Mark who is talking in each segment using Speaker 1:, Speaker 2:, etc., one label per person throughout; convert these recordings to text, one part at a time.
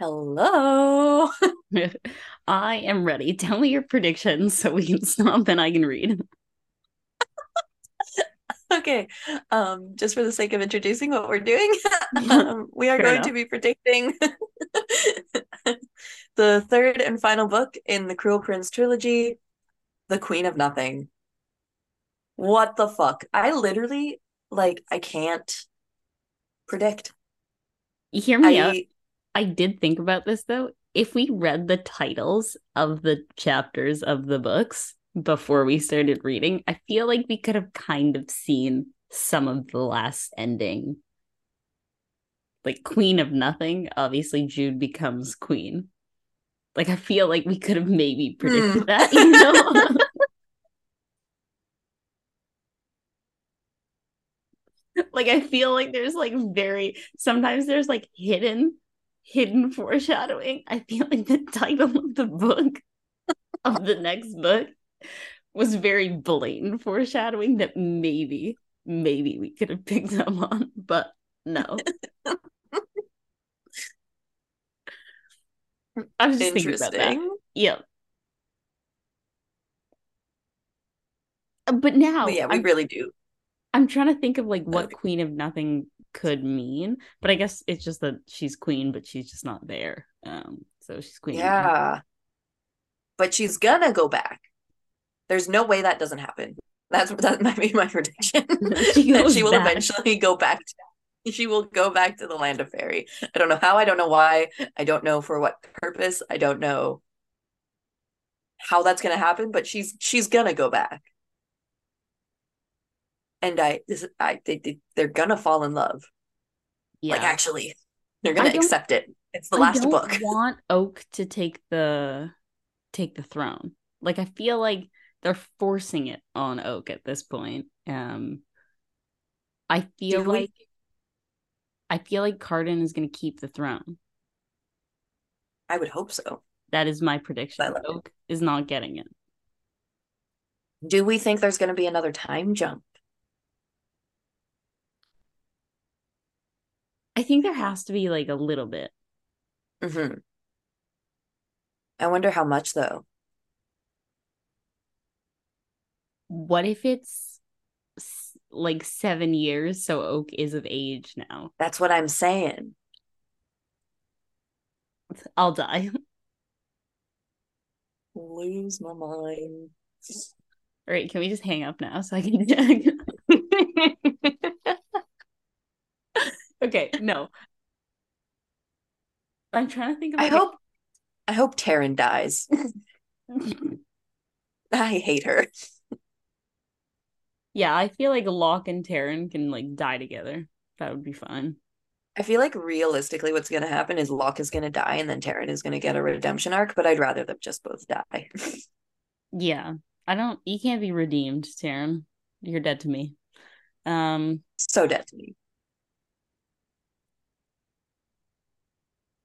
Speaker 1: Hello.
Speaker 2: I am ready. Tell me your predictions so we can stop and I can read.
Speaker 1: okay. Um, just for the sake of introducing what we're doing, um, we are
Speaker 2: Fair
Speaker 1: going
Speaker 2: enough.
Speaker 1: to be predicting the third and final book in the Cruel Prince trilogy, The Queen of Nothing. What the fuck? I literally like I can't predict.
Speaker 2: You hear me out.
Speaker 1: I
Speaker 2: did think about this though. If we read the titles of the chapters of the books before we started reading, I feel like we could have kind of seen some of the last ending. Like Queen of Nothing, obviously Jude becomes queen. Like I feel like we could have maybe predicted
Speaker 1: Hmm.
Speaker 2: that, you know? like I feel like there's like very sometimes there's like hidden hidden foreshadowing. I feel like the title of the book of the next book was very blatant foreshadowing that maybe maybe we could have picked up on, but no. I was just thinking about that. Yeah. But now
Speaker 1: But yeah, we
Speaker 2: I'm,
Speaker 1: really do.
Speaker 2: I'm trying to think of like what
Speaker 1: Okay.
Speaker 2: Queen of Nothing could mean, but I guess it's just that she's queen, but she's just not there. Um, so she's queen.
Speaker 1: Yeah. But she's gonna go back. There's no way that doesn't happen. That's that might be my prediction.
Speaker 2: She
Speaker 1: that she will
Speaker 2: back.
Speaker 1: eventually go back to, she will go back to the land of fairy. I don't know how, I don't know why, I don't know for what purpose, I don't know how that's gonna happen, but she's she's gonna go back. And I this I they, they they're gonna fall in love.
Speaker 2: Yeah.
Speaker 1: Like actually, they're gonna accept it. It's the
Speaker 2: I
Speaker 1: last
Speaker 2: don't
Speaker 1: book.
Speaker 2: want Oak to take the take the throne. Like I feel like they're forcing it on Oak at this point. Um I feel
Speaker 1: Do we-
Speaker 2: like I feel like Cardan is going to keep the throne.
Speaker 1: I would hope so.
Speaker 2: That is my prediction.
Speaker 1: Love it.
Speaker 2: Oak is not getting it.
Speaker 1: Do we think there's gonna be another time jump?
Speaker 2: I think there has to be like a little bit.
Speaker 1: hmm I wonder how much though.
Speaker 2: What if it's like 7 years so Oak is of age now?
Speaker 1: That's what I'm saying.
Speaker 2: I'll die.
Speaker 1: Lose my mind.
Speaker 2: All right, can we just hang up now so I can okay, no. I'm trying to think of
Speaker 1: I hope I hope Taryn dies. I hate her.
Speaker 2: yeah, I feel like Locke and Taryn can like die together. That would be fun.
Speaker 1: I feel like realistically what's gonna happen is Locke is gonna die and then Taryn is gonna get a redemption arc, but I'd rather them just both die.
Speaker 2: Yeah. I don't you can't be redeemed, Taryn. You're dead to me. Um
Speaker 1: so dead to me.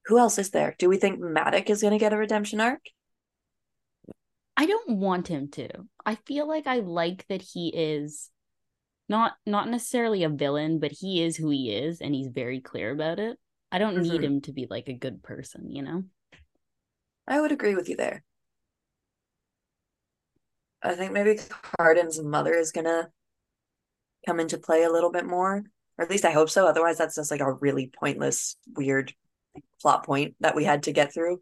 Speaker 1: Who else is there? Do we think Madoc is gonna get a redemption arc?
Speaker 2: I don't want him to. I feel like I like that he is not not necessarily a villain, but he is who he is and he's very clear about it. I don't need
Speaker 1: Mhm.
Speaker 2: him to be like a good person, you know?
Speaker 1: I would agree with you there. I think maybe Cardan's mother is gonna come into play a little bit more. Or at least I hope so. Otherwise, that's just like a really pointless, weird plot point that we had to get through.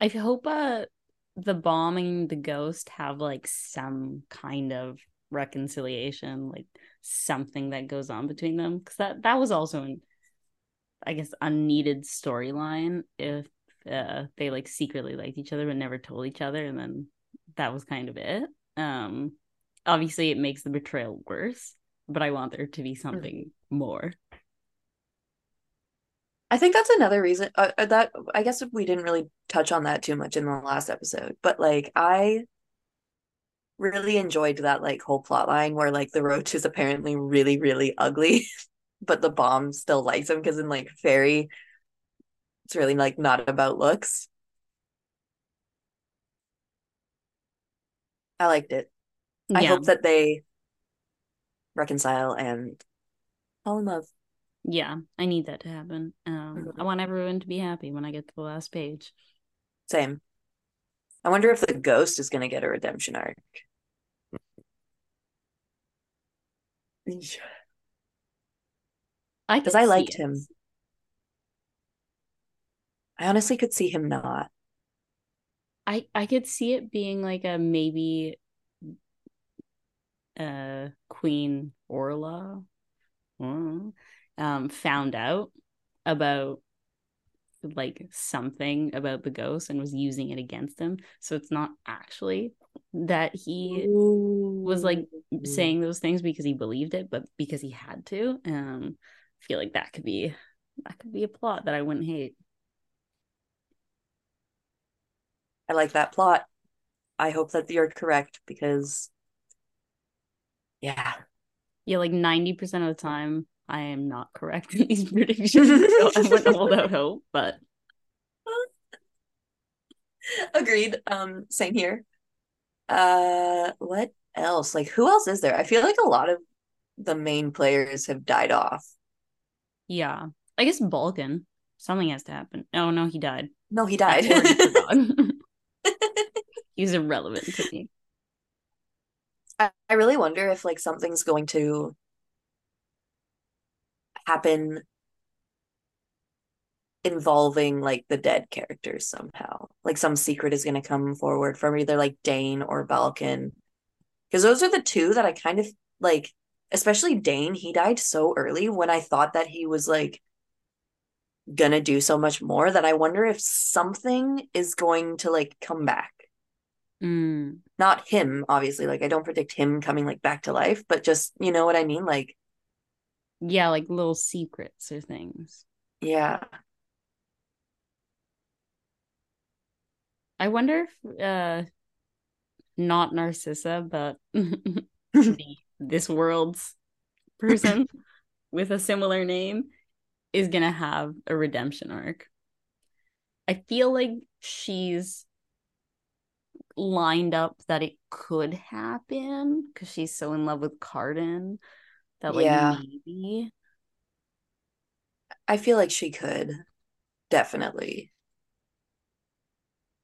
Speaker 2: I hope uh the bombing the ghost have like some kind of reconciliation, like something that goes on between them. Because that that was also an I guess unneeded storyline if uh they like secretly liked each other but never told each other and then that was kind of it. Um obviously it makes the betrayal worse, but I want there to be something mm-hmm. more.
Speaker 1: I think that's another reason uh, uh, that I guess we didn't really touch on that too much in the last episode, but like I really enjoyed that like whole plot line where like the roach is apparently really really ugly, but the bomb still likes him because in like fairy, it's really like not about looks. I liked it. Yeah. I hope that they reconcile and fall in love.
Speaker 2: Yeah, I need that to happen. Um, mm-hmm. I want everyone to be happy when I get to the last page.
Speaker 1: Same. I wonder if the ghost is going to get a redemption arc.
Speaker 2: I
Speaker 1: because I liked it. him. I honestly could see him not.
Speaker 2: I I could see it being like a maybe uh Queen Orla. Mm-hmm um, found out about like something about the ghost and was using it against him. So it's not actually that he Ooh. was like saying those things because he believed it, but because he had to. Um, I feel like that could be that could be a plot that I wouldn't hate.
Speaker 1: I like that plot. I hope that you're correct because yeah.
Speaker 2: Yeah, like 90% of the time I am not correct in these predictions, so I wouldn't hold out hope, but
Speaker 1: agreed. Um, same here. Uh, what else? Like, who else is there? I feel like a lot of the main players have died off.
Speaker 2: Yeah, I guess Balekin. Something has to happen. Oh no, he died.
Speaker 1: No, he died.
Speaker 2: He's irrelevant to me.
Speaker 1: I, I really wonder if like something's going to happen involving like the dead characters somehow. Like some secret is going to come forward from either like Dain or Balekin. Because those are the two that I kind of like, especially Dain, He died so early when I thought that he was like gonna do so much more that I wonder if something is going to like come back.
Speaker 2: Mm.
Speaker 1: Not him, obviously. Like I don't predict him coming like back to life, but just you know what I mean. Like
Speaker 2: yeah, like little secrets or things.
Speaker 1: Yeah.
Speaker 2: I wonder if uh not Narcissa, but the, this world's person with a similar name is gonna have a redemption arc. I feel like she's lined up that it could happen because she's so in love with Cardan that like yeah. maybe
Speaker 1: I feel like she could definitely.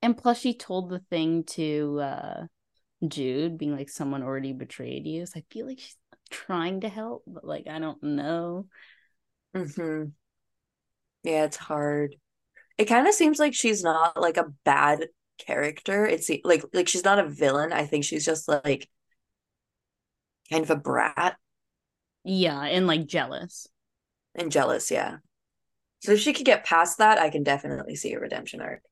Speaker 2: And plus she told the thing to uh Jude being like someone already betrayed you. So I feel like she's trying to help, but like I don't know.
Speaker 1: Mhm. Yeah, it's hard. It kind of seems like she's not like a bad character. It's like like she's not a villain. I think she's just like kind of a brat
Speaker 2: yeah, and like jealous.
Speaker 1: And jealous, yeah. So if she could get past that, I can definitely see a redemption arc.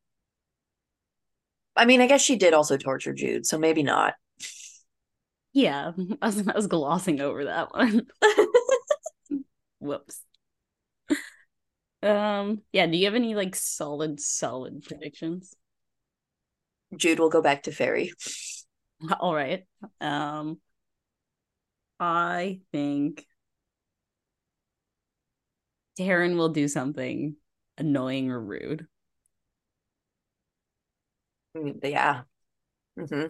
Speaker 1: I mean, I guess she did also torture Jude, so maybe not.
Speaker 2: Yeah, I was, I was glossing over that one. Whoops. Um, yeah, do you have any like solid, solid predictions?
Speaker 1: Jude will go back to fairy.
Speaker 2: All right. Um, I think Taryn will do something annoying or rude.
Speaker 1: Mm, yeah. Mm-hmm.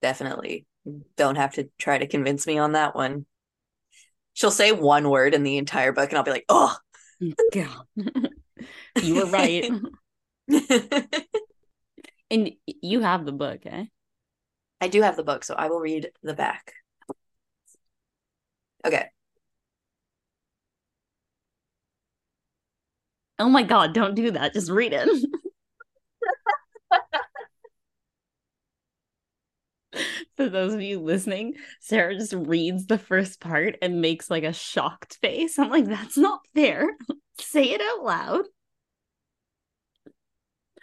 Speaker 1: Definitely. Don't have to try to convince me on that one. She'll say one word in the entire book, and I'll be like, oh,
Speaker 2: God. you were right. and you have the book, eh?
Speaker 1: I do have the book, so I will read the back. Okay.
Speaker 2: Oh my god, don't do that. Just read it. For those of you listening, Sarah just reads the first part and makes like a shocked face. I'm like, that's not fair. Say it out loud.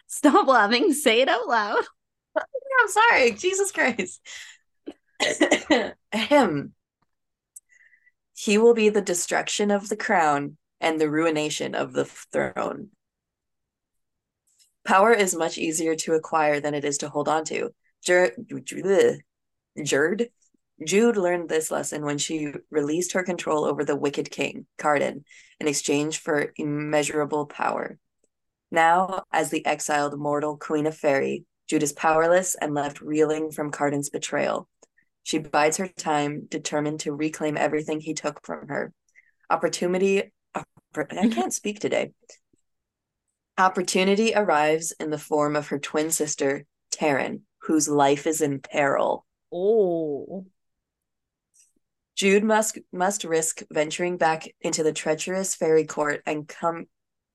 Speaker 2: Stop laughing. Say it out loud.
Speaker 1: I'm sorry. Jesus Christ. Him. He will be the destruction of the crown and the ruination of the throne. Power is much easier to acquire than it is to hold on to. Jerd, Jude learned this lesson when she released her control over the wicked king, Cardan, in exchange for immeasurable power. Now, as the exiled mortal queen of Faerie, Jude is powerless and left reeling from Cardan's betrayal. She bides her time, determined to reclaim everything he took from her. Opportunity, I mm-hmm. can't speak today. Opportunity arrives in the form of her twin sister, Taryn, whose life is in peril.
Speaker 2: Oh.
Speaker 1: Jude must must risk venturing back into the treacherous fairy court and come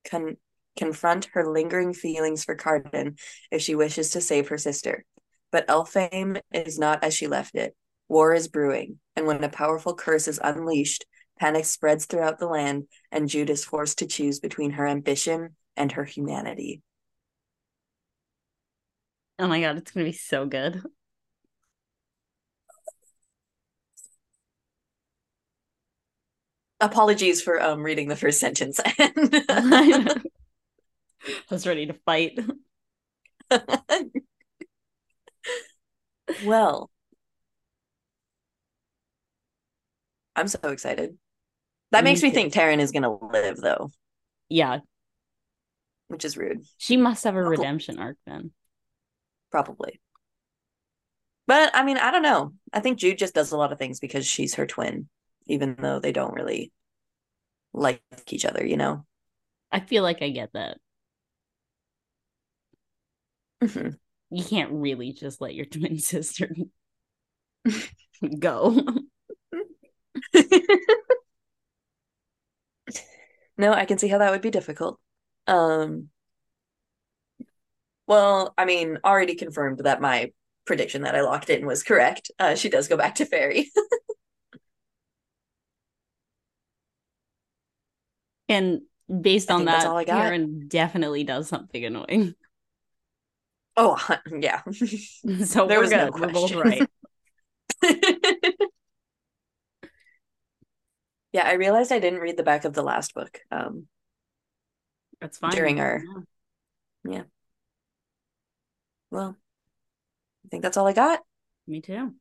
Speaker 1: con, confront her lingering feelings for Cardan if she wishes to save her sister. But Elfhame is not as she left it. War is brewing, and when a powerful curse is unleashed, panic spreads throughout the land, and Jude is forced to choose between her ambition and her humanity.
Speaker 2: Oh my god, it's gonna be so good.
Speaker 1: Apologies for um reading the first sentence.
Speaker 2: I was ready to fight.
Speaker 1: well, I'm so excited. That
Speaker 2: Me
Speaker 1: makes me
Speaker 2: too.
Speaker 1: think Taryn is gonna live though,
Speaker 2: Yeah,
Speaker 1: which is rude,
Speaker 2: she must have a
Speaker 1: Cool.
Speaker 2: redemption arc then.
Speaker 1: probably. But I mean, I don't know. I think Jude just does a lot of things because she's her twin, even though they don't really like each other, you know?
Speaker 2: I feel like I get that.
Speaker 1: Mhm.
Speaker 2: You can't really just let your twin sister go.
Speaker 1: no, I can see how that would be difficult. Um, well, I mean, already confirmed that my prediction that I locked in was correct. Uh, she does go back to Fairy.
Speaker 2: and based
Speaker 1: I
Speaker 2: on that, Taryn definitely does something annoying.
Speaker 1: Oh, yeah.
Speaker 2: So
Speaker 1: There was no
Speaker 2: good. we're both
Speaker 1: question.
Speaker 2: right.
Speaker 1: yeah, I realized I didn't read the back of the last book. Um,
Speaker 2: That's fine.
Speaker 1: During our-
Speaker 2: Yeah,
Speaker 1: well, I think that's all I got.
Speaker 2: me too.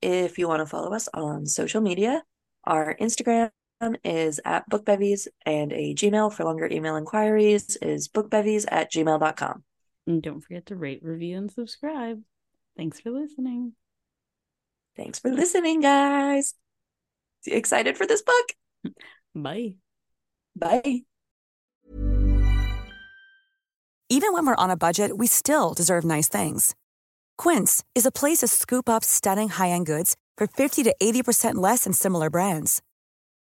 Speaker 1: If you want to follow us on social media, our Instagram is at bookbevies and a Gmail for longer email inquiries is bookbevies at gmail.com.
Speaker 2: And don't forget to rate, review, and subscribe. Thanks for listening.
Speaker 1: Thanks for listening, guys. Excited for this book?
Speaker 2: Bye.
Speaker 1: Bye.
Speaker 3: Even when we're on a budget, we still deserve nice things. Quince is a place to scoop up stunning high-end goods for 50 to 80% less than similar brands.